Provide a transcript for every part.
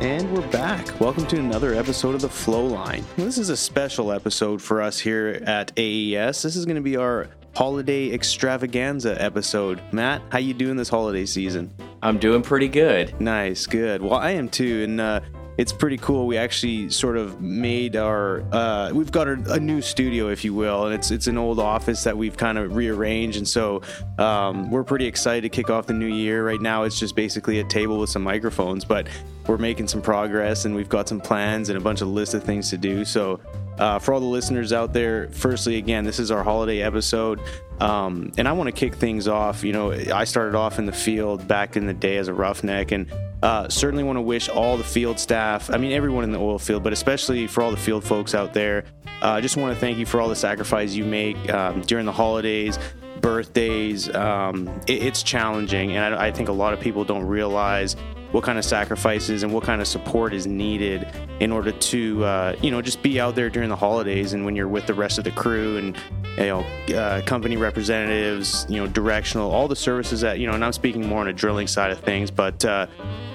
And we're back. Welcome to another episode of the Flow Line. This is a special episode for us here at AES. This is going to be our holiday extravaganza episode. Matt, how you doing this holiday season? I'm doing pretty good. Nice, good. Well, I am too, and uh, it's pretty cool. We actually sort of made our uh, we've got a, new studio, if you will, and it's it's an old office that we've kind of rearranged, and so um, we're pretty excited to kick off the new year. Right now, it's just basically a table with some microphones, but we're making some progress, and we've got some plans and a bunch of list of things to do. So uh, for all the listeners out there, firstly, again, this is our holiday episode. Um, and I want to kick things off. You know, I started off in the field back in the day as a roughneck, and uh, certainly want to wish all the field staff, I mean, everyone in the oil field, but especially for all the field folks out there, I uh, just want to thank you for all the sacrifice you make um, during the holidays, birthdays. Um, it, it's challenging, and I, I think a lot of people don't realize what kind of sacrifices and what kind of support is needed in order to uh, you know just be out there during the holidays and when you're with the rest of the crew and you know uh, company representatives you know directional all the services that you know and i'm speaking more on a drilling side of things but uh,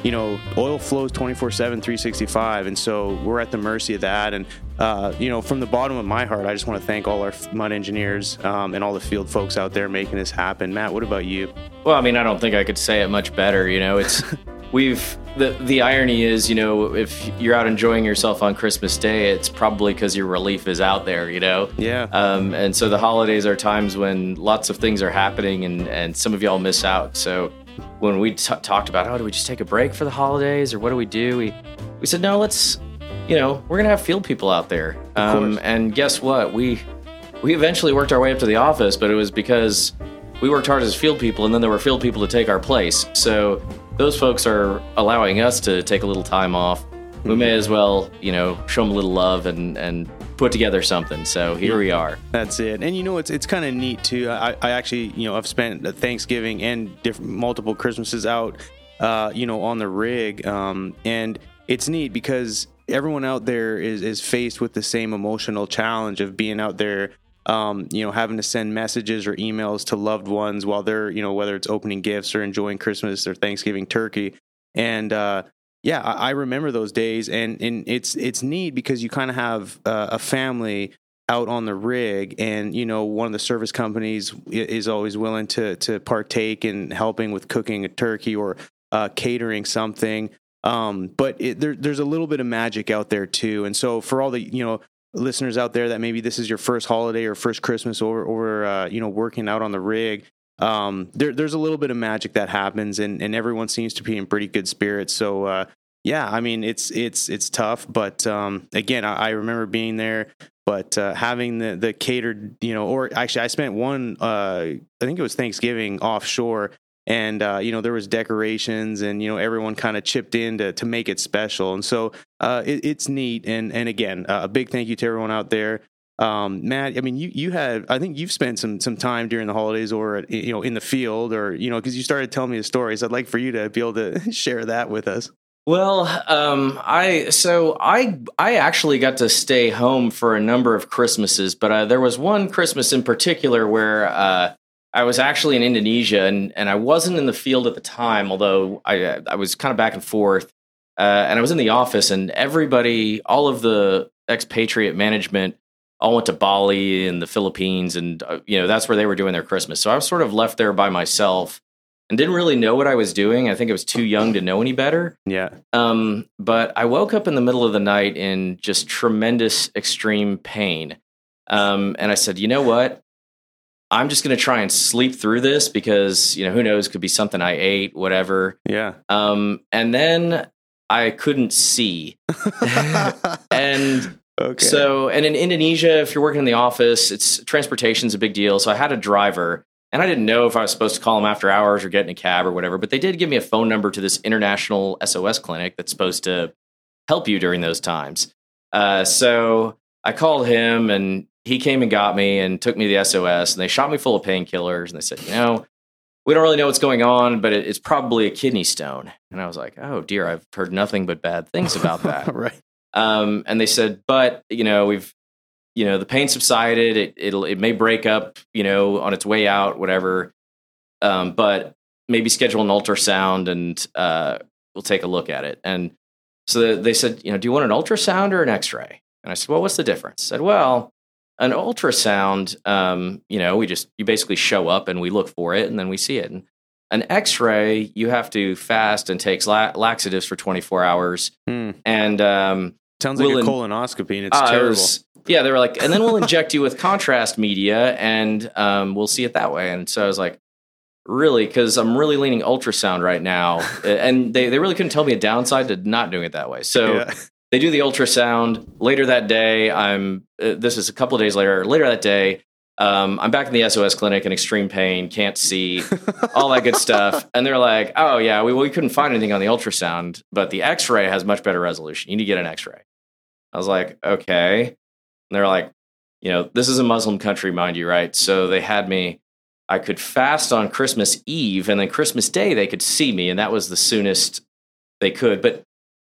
you know oil flows 24 7 365 and so we're at the mercy of that. And uh, you know from the bottom of my heart i just want to thank all our mud engineers um, and all the field folks out there making this happen. Matt what about you? Well i mean i don't think i could say it much better you know? It's we've the the irony is, you know, if you're out enjoying yourself on Christmas Day, it's probably because your relief is out there, you know. Yeah. Um, and so the holidays are times when lots of things are happening, and and some of y'all miss out. So when we t- talked about, oh, do we just take a break for the holidays, or what do we do? We we said no, let's, you know, we're gonna have field people out there. Um, and guess what? We we eventually worked our way up to the office, but it was because we worked hard as field people, and then there were field people to take our place. So those folks are allowing us to take a little time off. We may as well, you know, show them a little love and and put together something. So here we are. That's it. And you know, it's it's kind of neat too. I, I actually, you know, I've spent Thanksgiving and different multiple Christmases out, uh, you know, on the rig, um, and it's neat because everyone out there is is faced with the same emotional challenge of being out there um, you know, having to send messages or emails to loved ones while they're, you know, whether it's opening gifts or enjoying Christmas or Thanksgiving turkey. And uh, yeah, I, I, remember those days, and and it's it's neat because you kind of have uh, a family out on the rig, and you know, one of the service companies is always willing to to partake in helping with cooking a turkey or uh, catering something. Um, but it, there, there's a little bit of magic out there too, and so for all the you know listeners out there that maybe this is your first holiday or first Christmas over over uh, you know working out on the rig. Um, there, there's a little bit of magic that happens, and, and everyone seems to be in pretty good spirits. So uh, yeah, I mean it's it's it's tough, but um, again, I, I, remember being there. But uh, having the the catered, you know, or actually, I spent one. Uh, I think it was Thanksgiving offshore, and uh, you know there was decorations and you know everyone kind of chipped in to, to make it special. And so uh, it, it's neat. And and again uh, a big thank you to everyone out there. Um, Matt I mean you you had I think you've spent some some time during the holidays or you know in the field or you know because you started telling me the stories I'd like for you to be able to share that with us. Well, um, I so I I actually got to stay home for a number of Christmases, but uh, there was one Christmas in particular where uh, I was actually in Indonesia and, and I wasn't in the field at the time, although I, I was kind of back and forth. Uh, and I was in the office, and everybody, all of the expatriate management, all went to Bali and the Philippines, and uh, you know that's where they were doing their Christmas. So I was sort of left there by myself and didn't really know what I was doing. I think I was too young to know any better. Yeah. Um, but I woke up in the middle of the night in just tremendous, extreme pain. Um, and I said, you know what? I'm just going to try and sleep through this because, you know, who knows, could be something I ate, whatever. Yeah. Um, and then I couldn't see. and okay. so, and in Indonesia, if you're working in the office, it's transportation's a big deal. So I had a driver and I didn't know if I was supposed to call him after hours or get in a cab or whatever, but they did give me a phone number to this international SOS clinic that's supposed to help you during those times. Uh, so I called him and he came and got me and took me to the SOS and they shot me full of painkillers and they said, you know, we don't really know what's going on, but it, it's probably a kidney stone. And I was like, oh dear, I've heard nothing but bad things about that. right. Um, and they said, but you know, we've, you know, the pain subsided. It it'll it may break up, you know, on its way out, whatever. Um, but maybe schedule an ultrasound and uh, we'll take a look at it. And so they said, you know, do you want an ultrasound or an X-ray? And I said, well, what's the difference? I said, well, an ultrasound, um, you know, we just you basically show up and we look for it and then we see it. And an X-ray, you have to fast and take la- laxatives for 24 hours. Hmm. And um, Sounds like We'll a in- colonoscopy, and it's uh, it terrible. was- yeah, they were like, and then we'll inject you with contrast media, and um, we'll see it that way. And so I was like, really, because I'm really leaning ultrasound right now, and they they really couldn't tell me a downside to not doing it that way. So Yeah. They do the ultrasound later that day. I'm uh, this is a couple of days later. Later that day, um, I'm back in the SOS clinic in extreme pain, can't see, all that good stuff. And they're like, "Oh yeah, we we couldn't find anything on the ultrasound, but the X-ray has much better resolution. You need to get an X-ray." I was like, "Okay." And they're like, "You know, this is a Muslim country, mind you, right? So they had me." I could fast on Christmas Eve, and then Christmas Day they could see me, and that was the soonest they could. But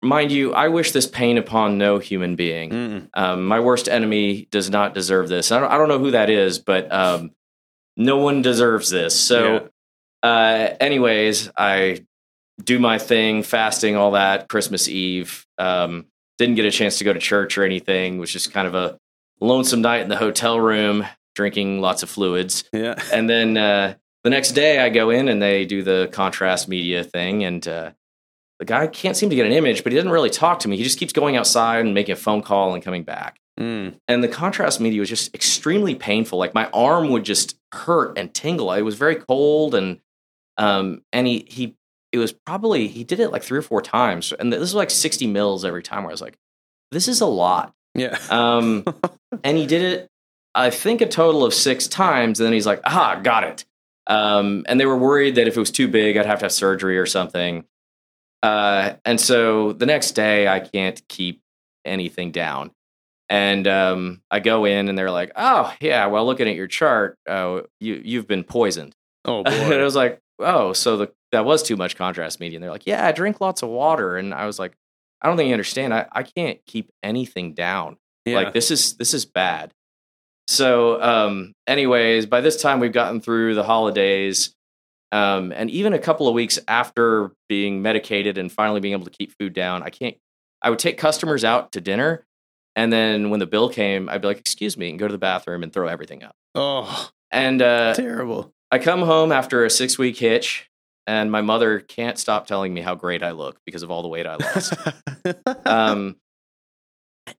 mind you, I wish this pain upon no human being. Um, my worst enemy does not deserve this. I don't, I don't know who that is, but um, no one deserves this. So, uh, anyways, I do my thing, fasting, all that, Christmas Eve. Um, didn't get a chance to go to church or anything. It was just kind of a lonesome night in the hotel room, drinking lots of fluids. Yeah. And then uh, the next day, I go in and they do the contrast media thing, and uh, the guy can't seem to get an image, but he doesn't really talk to me. He just keeps going outside and making a phone call and coming back. Mm. And the contrast media was just extremely painful. Like my arm would just hurt and tingle. It was very cold, and um, and he he it was probably he did it like three or four times, and this was like sixty mils every time. Where I was like, this is a lot. Yeah. Um, and he did it, I think, a total of six times. And then he's like, "Ah, got it." Um, and they were worried that if it was too big, I'd have to have surgery or something. Uh, and so the next day, I can't keep anything down. And um, I go in, and they're like, "Oh, yeah. Well, looking at your chart, uh, you you've been poisoned." oh boy! and I was like, "Oh, so the that was too much contrast media." And they're like, "Yeah, I drink lots of water." And I was like, "I don't think you understand. I, I can't keep anything down." yeah. like this is this is bad so um anyways by this time we've gotten through the holidays um and even a couple of weeks after being medicated and finally being able to keep food down i can't i would take customers out to dinner and then when the bill came i'd be like excuse me and go to the bathroom and throw everything up. Oh, and uh terrible. i come home after a six week hitch and my mother can't stop telling me how great i look because of all the weight i lost. Um,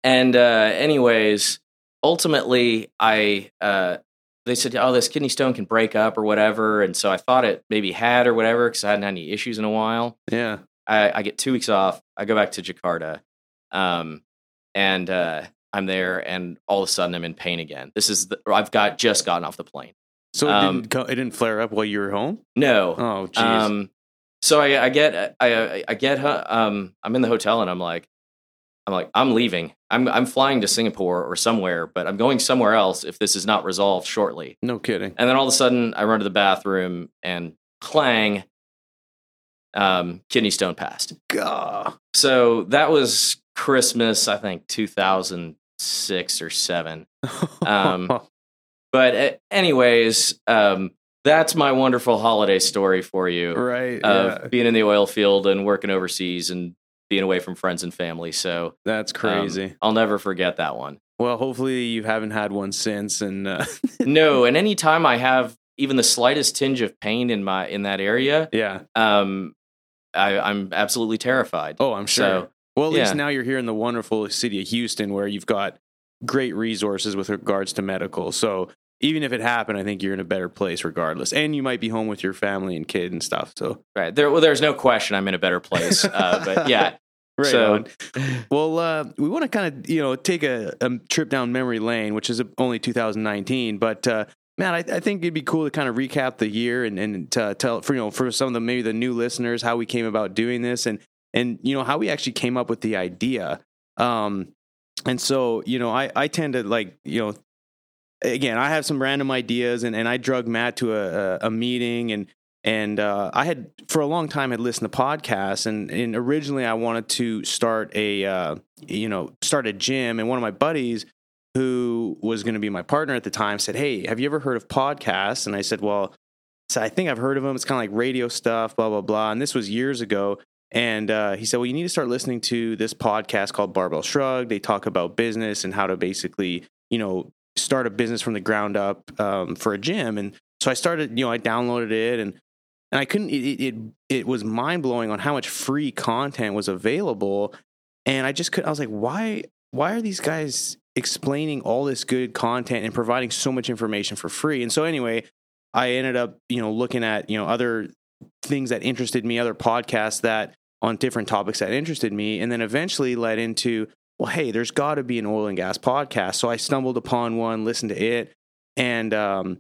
and uh, anyways, ultimately, I uh, they said, "Oh, this kidney stone can break up or whatever," and so I thought it maybe had or whatever because I hadn't had any issues in a while. yeah. I, I get two weeks off. I go back to Jakarta, um, and uh, I'm there, and all of a sudden I'm in pain again. This is the, I've got just gotten off the plane. So it, Um, didn't, it didn't flare up while you were home. No, Oh, jeez. Um, so I, I get, I, I, I get, um, I'm in the hotel and I'm like, I'm like, I'm leaving. I'm, I'm flying to Singapore or somewhere, but I'm going somewhere else if this is not resolved shortly. no kidding. And then all of a sudden, I run to the bathroom and clang, um, kidney stone passed. Gah. So that was Christmas, I think 2006 or seven. Um, But uh, anyways, um, that's my wonderful holiday story for you right. of yeah. being in the oil field and working overseas and being away from friends and family. So That's um, crazy. I'll never forget that one. well, hopefully you haven't had one since. And uh, no, and anytime I have even the slightest tinge of pain in my in that area, yeah. um, I, I'm absolutely terrified. Oh, I'm sure. So, well, at least now you're here in the wonderful city of Houston where you've got great resources with regards to medical. So even if it happened, I think you're in a better place regardless. And you might be home with your family and kid and stuff. So right there, well, there's no question I'm in a better place. Uh, but yeah, Right so on. Well, uh, we want to kind of you know take a, a trip down memory lane, which is only 2019. But uh, man, I, I think it'd be cool to kind of recap the year and and to tell for you know for some of the maybe the new listeners how we came about doing this and and you know how we actually came up with the idea. Um, and so you know I I tend to like you know again I have some random ideas and and I drug Matt to a a, a meeting and and uh, I had for a long time had listened to podcasts and, and originally I wanted to start a uh, you know start a gym and one of my buddies who was going to be my partner at the time said hey have you ever heard of podcasts? And I said well so I think I've heard of them it's kind of like radio stuff blah blah blah and this was years ago and uh, he said well you need to start listening to this podcast called Barbell Shrugged they talk about business and how to basically you know start a business from the ground up um, for a gym and so I started you know I downloaded it and and I couldn't. It it, it was mind blowing on how much free content was available, and I just could. I was like, why why are these guys explaining all this good content and providing so much information for free? And so anyway, I ended up you know looking at you know other things that interested me, other podcasts that on different topics that interested me, and then eventually led into well, hey, there's got to be an oil and gas podcast. So I stumbled upon one, listened to it, and um,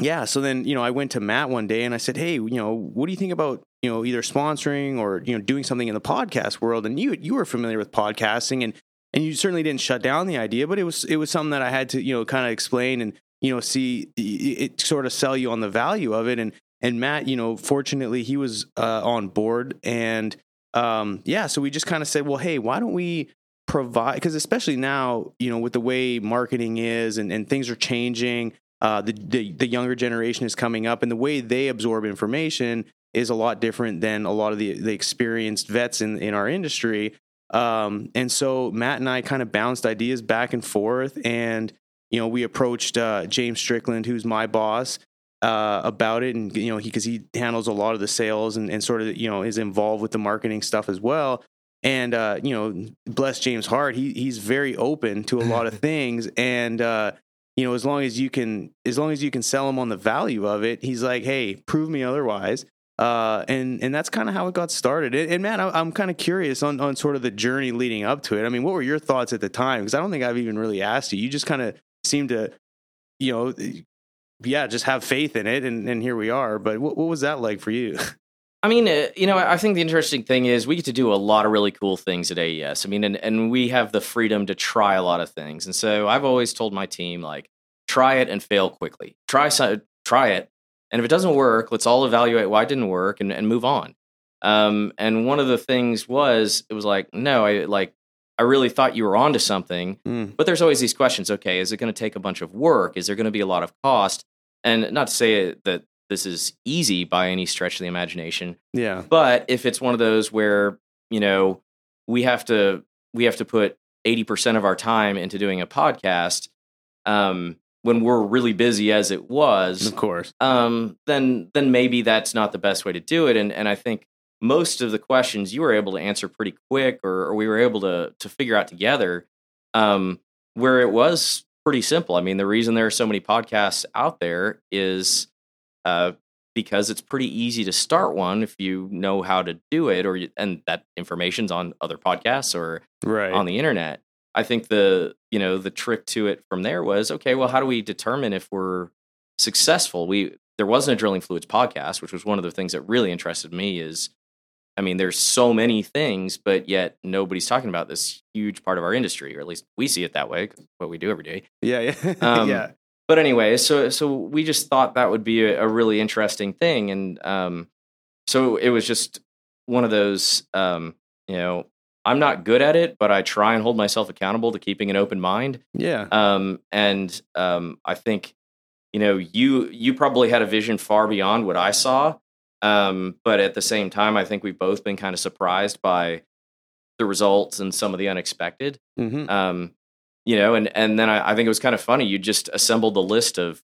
yeah, so then you know I went to Matt one day and I said, "Hey, you know, what do you think about you know either sponsoring or you know doing something in the podcast world?" And you you were familiar with podcasting and and you certainly didn't shut down the idea, but it was it was something that I had to you know kind of explain and you know see it, sort of sell you on the value of it. And and Matt, you know, fortunately he was uh, on board and um, yeah, so we just kind of said, well, hey, why don't we provide because especially now you know with the way marketing is and, and things are changing uh, the, the, the younger generation is coming up, and the way they absorb information is a lot different than a lot of the the experienced vets in in our industry. Um, and so Matt and I kind of bounced ideas back and forth, and you know we approached uh, James Strickland, who's my boss, uh, about it, and you know he because he handles a lot of the sales and, and sort of you know is involved with the marketing stuff as well. And uh, you know, bless James' heart, he he's very open to a lot of things, and uh, you know, as long as you can, as long as you can sell him on the value of it, he's like, hey, prove me otherwise. Uh, and and that's kind of how it got started. And, and man, I, am kind of curious on on sort of the journey leading up to it. I mean, what were your thoughts at the time? Because I don't think I've even really asked you. You just kind of seemed to, you know, yeah, just have faith in it, and and here we are. But what what was that like for you? I mean, uh, you know, I think the interesting thing is we get to do a lot of really cool things at AES. I mean, and, and we have the freedom to try a lot of things. And so I've always told my team, like, try it and fail quickly. Try, try it. And if it doesn't work, let's all evaluate why it didn't work and, and move on. Um, and one of the things was, it was like, no, I like, I really thought you were onto something. Mm. But there's always these questions. Okay, is it going to take a bunch of work? Is there going to be a lot of cost? And not to say that this is easy by any stretch of the imagination. Yeah. But if it's one of those where, you know, we have to we have to put 80% of our time into doing a podcast, um, when we're really busy as it was, of course, um, then then maybe that's not the best way to do it. And and I think most of the questions you were able to answer pretty quick, or, or we were able to to figure out together, um, where it was pretty simple. I mean, the reason there are so many podcasts out there is uh, because it's pretty easy to start one if you know how to do it, or and that information's on other podcasts or right. on the internet. I think the you know the trick to it from there was okay. Well, how do we determine if we're successful? We there wasn't a drilling fluids podcast, which was one of the things that really interested me. Is I mean, there's so many things, but yet nobody's talking about this huge part of our industry, or at least we see it that way. What we do every day. Yeah, yeah, um, yeah but anyway, so so we just thought that would be a, a really interesting thing, and um, so it was just one of those, um, you know, I'm not good at it, but I try and hold myself accountable to keeping an open mind. Yeah. Um, and um, I think, you know, you you probably had a vision far beyond what I saw. Um, but at the same time, I think we've both been kind of surprised by the results and some of the unexpected. Mm-hmm. Um, you know, and and then I, I think it was kind of funny. You just assembled the list of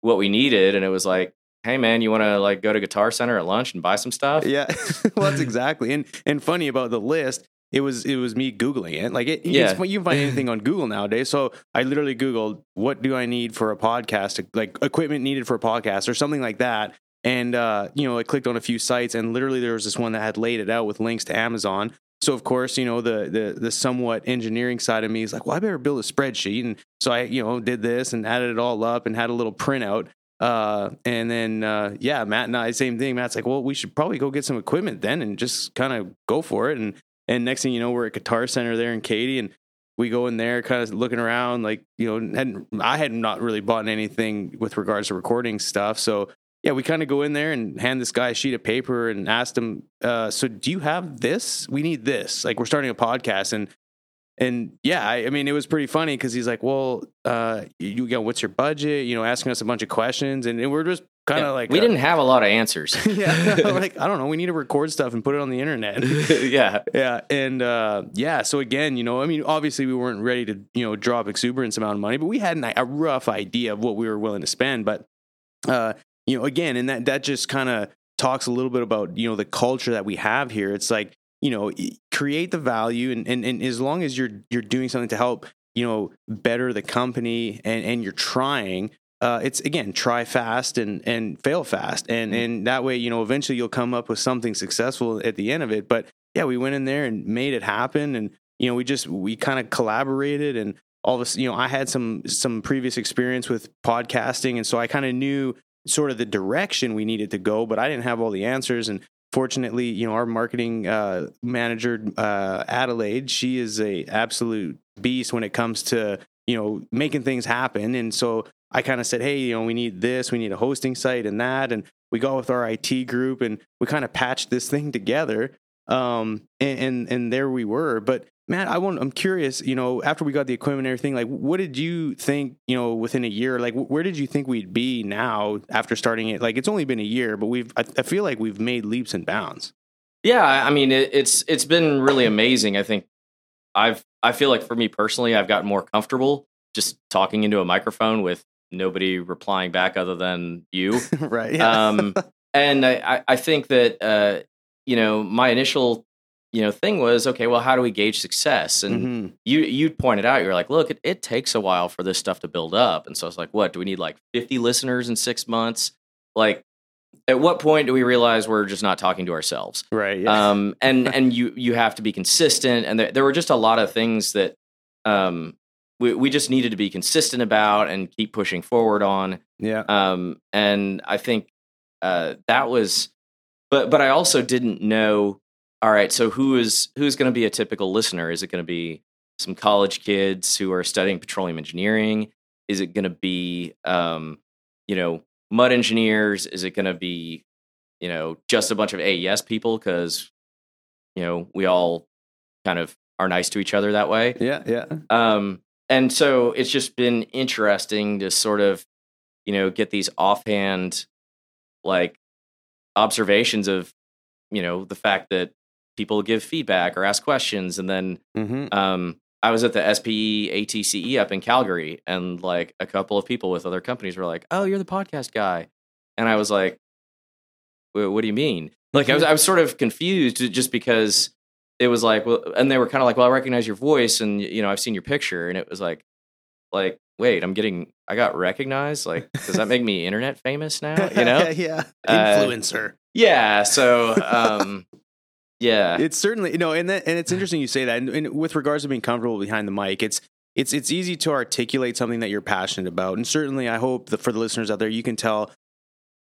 what we needed, and it was like, hey man, you want to like go to Guitar Center at lunch and buy some stuff? Yeah, well, that's exactly. And and funny about the list, it was it was me googling it. Like it, yeah, you can find anything on Google nowadays. So I literally googled what do I need for a podcast, like equipment needed for a podcast or something like that. And uh, you know, I clicked on a few sites, and literally there was this one that had laid it out with links to Amazon. So of course, you know, the the the somewhat engineering side of me is like, well, I better build a spreadsheet. And so I, you know, did this and added it all up and had a little printout. Uh, and then uh, yeah, Matt and I, same thing. Matt's like, well, we should probably go get some equipment then and just kind of go for it. And and next thing you know, we're at Guitar Center there in Katy, and we go in there, kind of looking around, like you know, and I had not really bought anything with regards to recording stuff, so yeah, we kind of go in there and hand this guy a sheet of paper and ask him, uh, "So do you have this? We need this. Like we're starting a podcast." And and yeah, I, I mean, it was pretty funny because he's like, "Well, uh, you, know, what's your budget?" You know, asking us a bunch of questions, and, and we're just kind of Yeah, like, we uh, didn't have a lot of answers. yeah, like I don't know, we need to record stuff and put it on the internet. yeah. Yeah, and uh, yeah, so again, you know, I mean, obviously we weren't ready to, you know, drop exuberance amount of money, but we had an, a rough idea of what we were willing to spend. But, uh, you know, again, and that that just kind of talks a little bit about you know the culture that we have here. It's like you know, create the value, and and, and as long as you're you're doing something to help, you know, better the company, and and you're trying. Uh, it's again try fast and and fail fast and and that way you know eventually you'll come up with something successful at the end of it but yeah, we went in there and made it happen. And, you know, we just, we kind of collaborated and all this you know, I had some, some previous experience with podcasting. And so I kind of knew sort of the direction we needed to go, but I didn't have all the answers. And fortunately, you know, our marketing uh, manager, uh, Adelaide, she is a absolute beast when it comes to, you know, making things happen. And so I kind of said, hey, you know, we need this, we need a hosting site and that. And we go with our IT group and we kind of patched this thing together um and, and and there we were but Matt, I want, I'm curious, you know, after we got the equipment and everything, like, what did you think, you know, within a year, like, where did you think we'd be now after starting it? Like, it's only been a year, but we've, I, I feel like we've made leaps and bounds. Yeah, I mean it, it's it's been really amazing. I think I've I feel like for me personally, I've gotten more comfortable just talking into a microphone with nobody replying back other than you. right. um, and I, I- I think that uh, you know my initial you know thing was okay. Well, how do we gauge success? And Mhm. you you pointed out you're like, look, it, it takes a while for this stuff to build up. And so I was like, what do we need like 50 listeners in six months? Like, at what point do we realize we're just not talking to ourselves? Right. Yeah. um, and and you you have to be consistent. And there, there were just a lot of things that um, we we just needed to be consistent about and keep pushing forward on. yeah. Um, and I think uh, that was, but but I also didn't know. All right, so who is who's going to be a typical listener? Is it going to be some college kids who are studying petroleum engineering? Is it going to be, um, you know, mud engineers? Is it going to be, you know, just a bunch of AES people because, you know, we all kind of are nice to each other that way? Yeah. Yeah. Um, and so it's just been interesting to sort of, you know, get these offhand like observations of, you know, the fact that people give feedback or ask questions. And then hmm um, I was at the SPE ATCE up in Calgary, and like a couple of people with other companies were like, "Oh, you're the podcast guy," and I was like, "What do you mean?" Like I was, I was sort of confused just because it was like, well, and they were kind of like, "Well, I recognize your voice, and you know, I've seen your picture," and it was like, like, wait, I'm getting, I got recognized. Like, does that make me internet famous now? You know? yeah. Uh, Influencer. yeah. So, um, yeah, It's certainly you know, and that, and it's interesting you say that. And, and with regards to being comfortable behind the mic, it's it's it's easy to articulate something that you're passionate about. And certainly, I hope that for the listeners out there, you can tell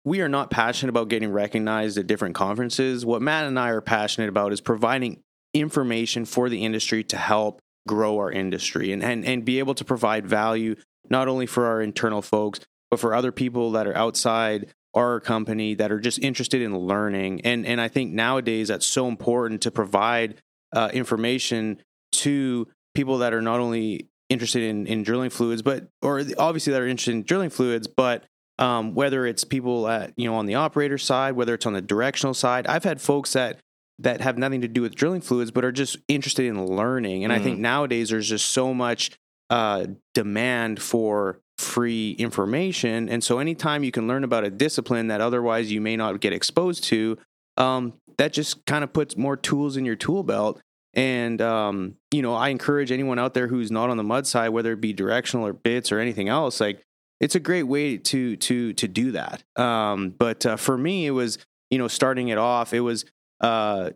we are not passionate about getting recognized at different conferences. What Matt and I are passionate about is providing information for the industry to help grow our industry and and, and be able to provide value not only for our internal folks but for other people that are outside our company that are just interested in learning. And and I think nowadays that's so important to provide uh, information to people that are not only interested in, in drilling fluids, but or obviously that are interested in drilling fluids, but um, whether it's people at you know on the operator side, whether it's on the directional side. I've had folks that that have nothing to do with drilling fluids, but are just interested in learning. And I think nowadays there's just so much uh, demand for free information. And so anytime you can learn about a discipline that otherwise you may not get exposed to, um, that just kind of puts more tools in your tool belt. And um, you know, I encourage anyone out there who's not on the mud side, whether it be directional or bits or anything else, like it's a great way to to to do that. Um, but uh, for me, it was you know starting it off. It was uh,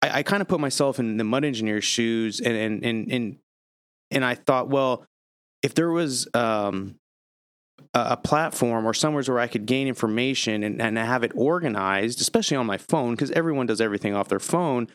I, I kind of put myself in the mud engineer's shoes, and and and and and I thought, well, if there was um, a, platform or somewhere where I could gain information and, and have it organized, especially on my phone, because everyone does everything off their phone.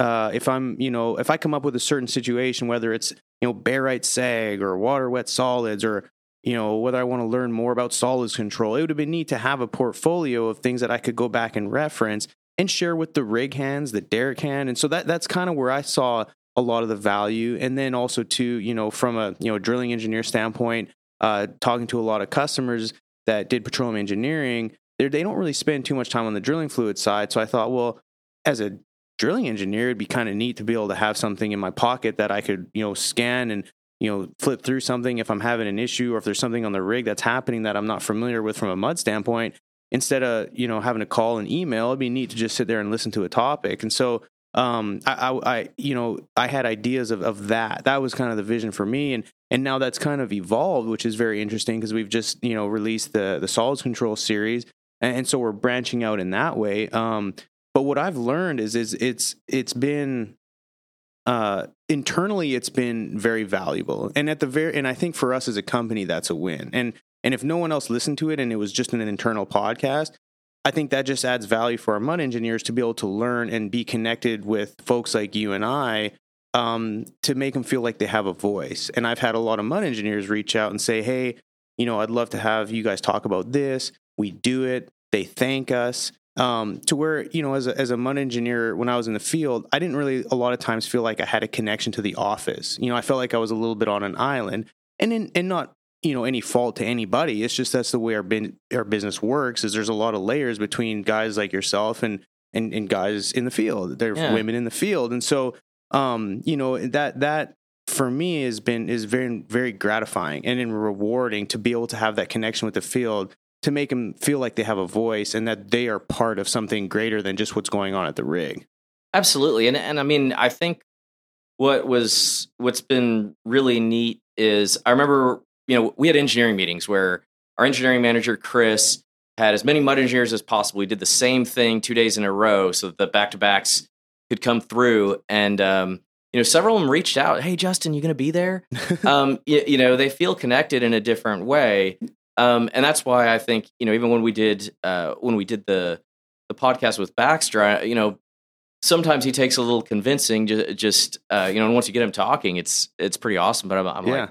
uh, if I'm, you know, if I come up with a certain situation, whether it's, you know, barite sag or water wet solids or, you know, whether I want to learn more about solids control, it would have been neat to have a portfolio of things that I could go back and reference and share with the rig hands, the derrick hand. And so that that's kind of where I saw a lot of the value. And then also too, you know, from a, you know, drilling engineer standpoint, uh, talking to a lot of customers that did petroleum engineering, they don't really spend too much time on the drilling fluid side. So I thought, well, as a drilling engineer, it'd be kind of neat to be able to have something in my pocket that I could, you know, scan and, you know, flip through something if I'm having an issue or if there's something on the rig that's happening that I'm not familiar with from a mud standpoint. Instead of, you know, having to call and email, it'd be neat to just sit there and listen to a topic. And so um, I, I, I, you know, I had ideas of, of that. That was kind of the vision for me. And, and now that's kind of evolved, which is very interesting because we've just, you know, released the, the solids control series. And, and so we're branching out in that way. Um, but what I've learned is, is it's, it's been, uh, internally, it's been very valuable. And at the very, and I think for us as a company, that's a win. And, and if no one else listened to it and it was just an internal podcast, I think that just adds value for our mud engineers to be able to learn and be connected with folks like you and I um, to make them feel like they have a voice. And I've had a lot of mud engineers reach out and say, hey, you know, I'd love to have you guys talk about this. We do it. They thank us. Um, to where, you know, as a, as a mud engineer, when I was in the field, I didn't really a lot of times feel like I had a connection to the office. You know, I felt like I was a little bit on an island. And in, and not you know any fault to anybody. It's just that's the way our bin, our business works. Is there's a lot of layers between guys like yourself and and, and guys in the field. There's yeah. women in the field, and so um, you know that that for me has been is very very gratifying and rewarding to be able to have that connection with the field to make them feel like they have a voice and that they are part of something greater than just what's going on at the rig. Absolutely, and and I mean I think what was what's been really neat is I remember you know, we had engineering meetings where our engineering manager, Chris, had as many mud engineers as possible. We did the same thing two days in a row so that the back to backs could come through. And, um, you know, several of them reached out. Hey, Justin, you going to be there? um, you, you, know, they feel connected in a different way. Um, and that's why I think, you know, even when we did, uh, when we did the, the podcast with Baxter, you know, sometimes he takes a little convincing just, just uh, you know, and once you get him talking, it's, it's pretty awesome. But I'm, I'm yeah. like,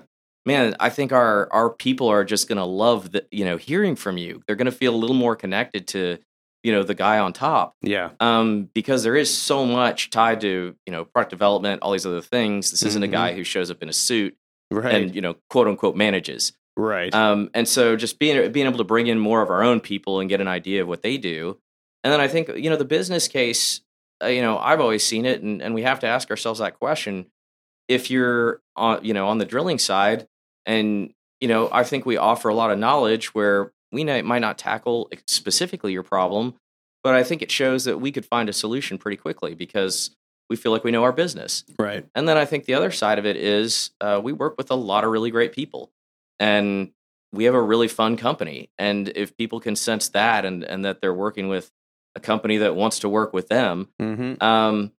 man, I think our our people are just going to love the you know hearing from you. They're going to feel a little more connected to you know the guy on top. Yeah. Um, because there is so much tied to you know product development, all these other things. This isn't mm-hmm. a guy who shows up in a suit right. and you know quote unquote manages. Right. Um, and so just being being able to bring in more of our own people and get an idea of what they do, and then I think you know the business case. Uh, you know, I've always seen it, and, and we have to ask ourselves that question if you're on you know on the drilling side and you know i think we offer a lot of knowledge where we might not tackle specifically your problem but i think it shows that we could find a solution pretty quickly because we feel like we know our business right and then i think the other side of it is uh, we work with a lot of really great people and we have a really fun company and if people can sense that and, and that they're working with a company that wants to work with them mm-hmm. um,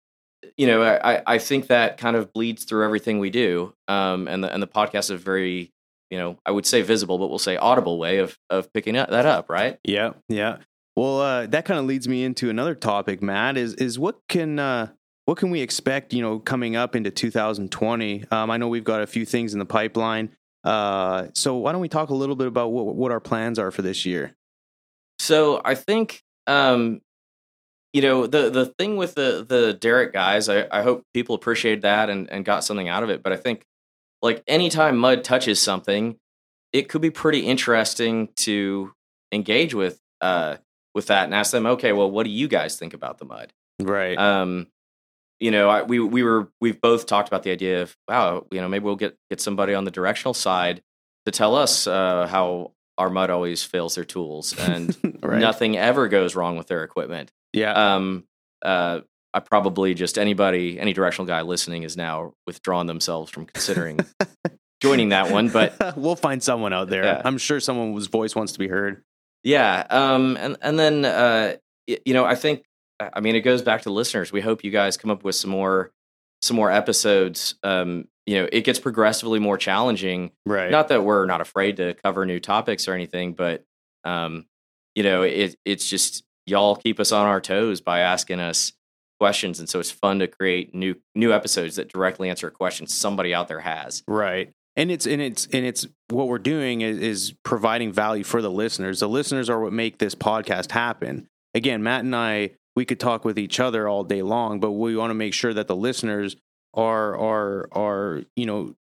you know, I, I think that kind of bleeds through everything we do. Um, and the and the podcast is a very, you know, I would say visible, but we'll say audible way of of picking that up, right? Yeah, yeah. Well, uh, that kind of leads me into another topic, Matt. Is is what can uh, what can we expect? You know, coming up into 2020. Um, I know we've got a few things in the pipeline. Uh, so why don't we talk a little bit about what what our plans are for this year? So I think um, you know the the thing with the the derrick guys I, I hope people appreciate that and, and got something out of it but i think like anytime mud touches something it could be pretty interesting to engage with uh with that and ask them okay well what do you guys think about the mud? Right. Um you know I, we we were we've both talked about the idea of wow you know maybe we'll get get somebody on the directional side to tell us uh, how our mud always fails their tools and right. nothing ever goes wrong with their equipment yeah. Um, uh, I probably just anybody, any directional guy listening is now withdrawn themselves from considering joining that one. But we'll find someone out there. Yeah. I'm sure someone whose voice wants to be heard. Yeah. Um, and and then uh, you know, I think, I mean, it goes back to listeners. We hope you guys come up with some more some more episodes. Um, you know, it gets progressively more challenging. Right. Not that we're not afraid to cover new topics or anything, but um, you know, it it's just y'all keep us on our toes by asking us questions, and so it's fun to create new new episodes that directly answer a question somebody out there has. Right. And it's and it's and it's what we're doing is, is providing value for the listeners. The listeners are what make this podcast happen. Again, Matt and I, we could talk with each other all day long, but we want to make sure that the listeners are are are you know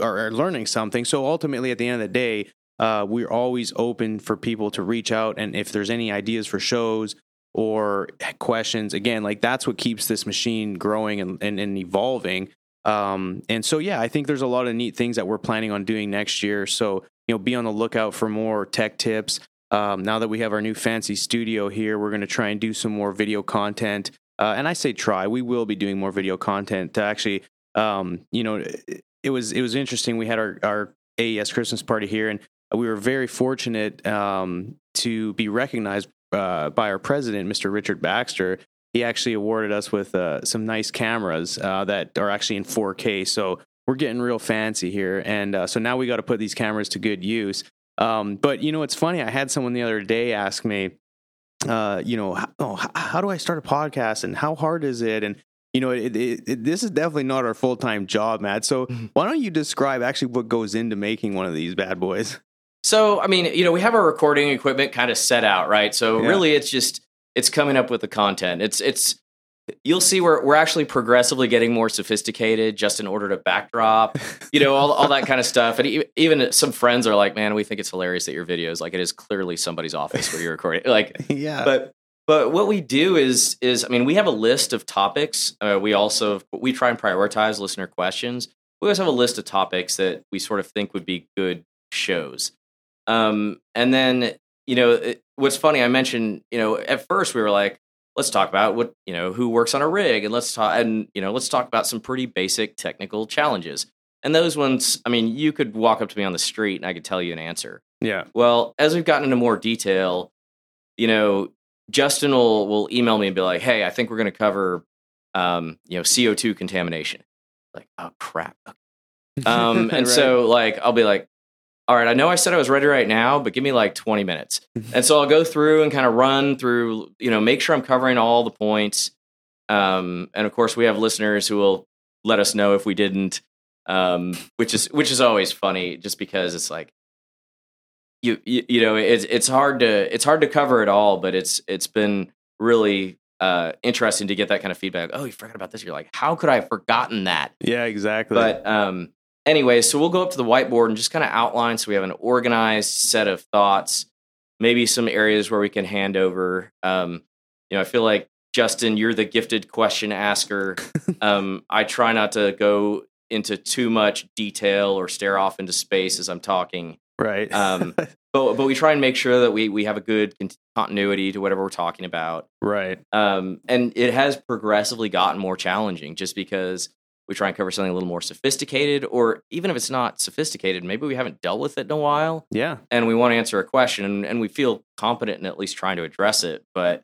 are, are learning something. So ultimately, at the end of the day, uh, we're always open for people to reach out, and if there's any ideas for shows or questions, again, like that's what keeps this machine growing and, and, and evolving. Um, and so, yeah, I think there's a lot of neat things that we're planning on doing next year. So, you know, be on the lookout for more tech tips. Um, now that we have our new fancy studio here, we're going to try and do some more video content. Uh, and I say try, we will be doing more video content to actually, um, you know, it was it was interesting. We had our our AES Christmas party here, and we were very fortunate um, to be recognized uh, by our president, Mr. Richard Baxter. He actually awarded us with uh, some nice cameras uh, that are actually in 4K. So we're getting real fancy here, and uh, so now we got to put these cameras to good use. Um, but you know, it's funny. I had someone the other day ask me, uh, you know, how, oh, how do I start a podcast, and how hard is it, and you know, it, it, it, this is definitely not our full time job, Matt. So mm-hmm. why don't you describe actually what goes into making one of these bad boys? So, I mean, you know, we have our recording equipment kind of set out, right? So yeah. really, it's just it's coming up with the content. It's it's you'll see we're we're actually progressively getting more sophisticated just in order to backdrop, you know, all all that kind of stuff. And even some friends are like, "Man, we think it's hilarious that your videos like it is clearly somebody's office where you're recording." Like, yeah. But but what we do is is I mean, we have a list of topics. Uh, we also we try and prioritize listener questions. We always have a list of topics that we sort of think would be good shows. Um, and then you know it, what's funny, I mentioned you know at first we were like, let's talk about what you know who works on a rig, and let's talk and you know let's talk about some pretty basic technical challenges. And those ones, I mean, you could walk up to me on the street and I could tell you an answer. Yeah. Well, as we've gotten into more detail, you know, Justin will will email me and be like, "Hey, I think we're going to cover, um, you know, CO two contamination." Like, oh crap. Um, and right. so like I'll be like, "All right, I know I said I was ready right now, but give me like twenty minutes." and so I'll go through and kind of run through, you know, make sure I'm covering all the points. Um, and of course, we have listeners who will let us know if we didn't, um, which is which is always funny, just because it's like you, you you know it's it's hard to it's hard to cover it all, but it's it's been really uh, interesting to get that kind of feedback. Oh, you forgot about this. You're like, how could I have forgotten that? Yeah, exactly. But um, anyway, so we'll go up to the whiteboard and just kind of outline so we have an organized set of thoughts. Maybe some areas where we can hand over. Um, you know, I feel like Justin, you're the gifted question asker. um, I try not to go into too much detail or stare off into space as I'm talking. Right. um, but but we try and make sure that we we have a good continuity to whatever we're talking about. Right. Um, and it has progressively gotten more challenging just because we try and cover something a little more sophisticated, or even if it's not sophisticated, maybe we haven't dealt with it in a while. Yeah. And we want to answer a question, and, and we feel competent in at least trying to address it, but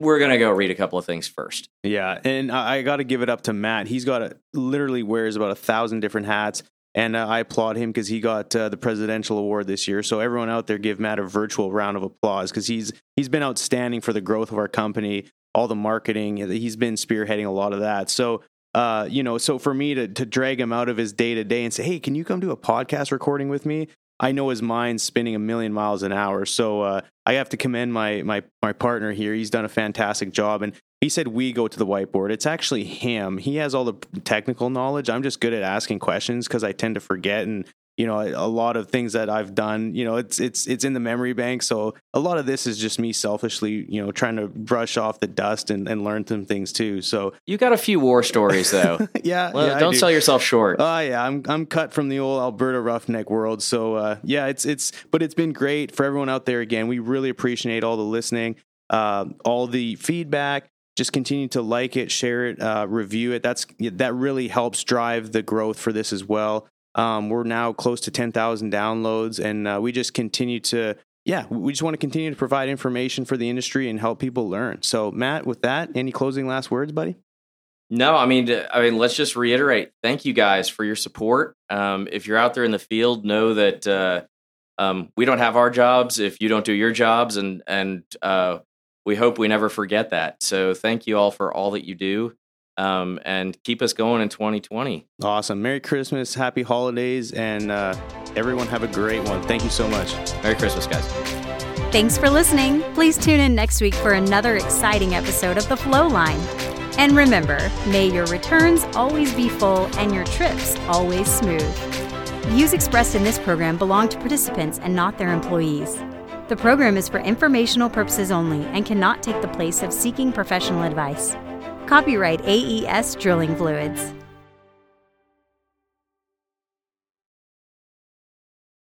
we're gonna go read a couple of things first. Yeah, and I, I got to give it up to Matt. He's got a literally wears about a thousand different hats and uh, I applaud him because he got uh, the presidential award this year. So everyone out there, give Matt a virtual round of applause because he's he's been outstanding for the growth of our company, all the marketing. He's been spearheading a lot of that. So. Uh, you know, so for me to to drag him out of his day to day and say, "Hey, can you come do a podcast recording with me?" I know his mind's spinning a million miles an hour. So uh, I have to commend my my my partner here. He's done a fantastic job, and he said we go to the whiteboard. It's actually him. He has all the technical knowledge. I'm just good at asking questions because I tend to forget and you know a lot of things that I've done. You know, it's it's it's in the memory bank. So a lot of this is just me selfishly, you know, trying to brush off the dust and, and learn some things too. So you got a few war stories though. yeah, well, yeah, don't do. sell yourself short. Oh uh, yeah, I'm I'm cut from the old Alberta roughneck world. So uh, yeah, it's it's but it's been great for everyone out there. Again, we really appreciate all the listening, uh, all the feedback just continue to like it, share it, uh, review it. That's that really helps drive the growth for this as well. Um, we're now close to ten thousand downloads, and uh, we just continue to yeah, we just want to continue to provide information for the industry and help people learn. So, Matt, with that, any closing last words, buddy? No, I mean, I mean, let's just reiterate. Thank you guys for your support. Um, if you're out there in the field, know that uh, um, we don't have our jobs if you don't do your jobs, and and uh, we hope we never forget that. So thank you all for all that you do. Um, and keep us going in 2020. Awesome. Merry Christmas, happy holidays, and uh, everyone have a great one. Thank you so much. Merry Christmas, guys. Thanks for listening. Please tune in next week for another exciting episode of The Flow Line. And remember, may your returns always be full and your trips always smooth. Views expressed in this program belong to participants and not their employees. The program is for informational purposes only and cannot take the place of seeking professional advice. Copyright AES Drilling Fluids.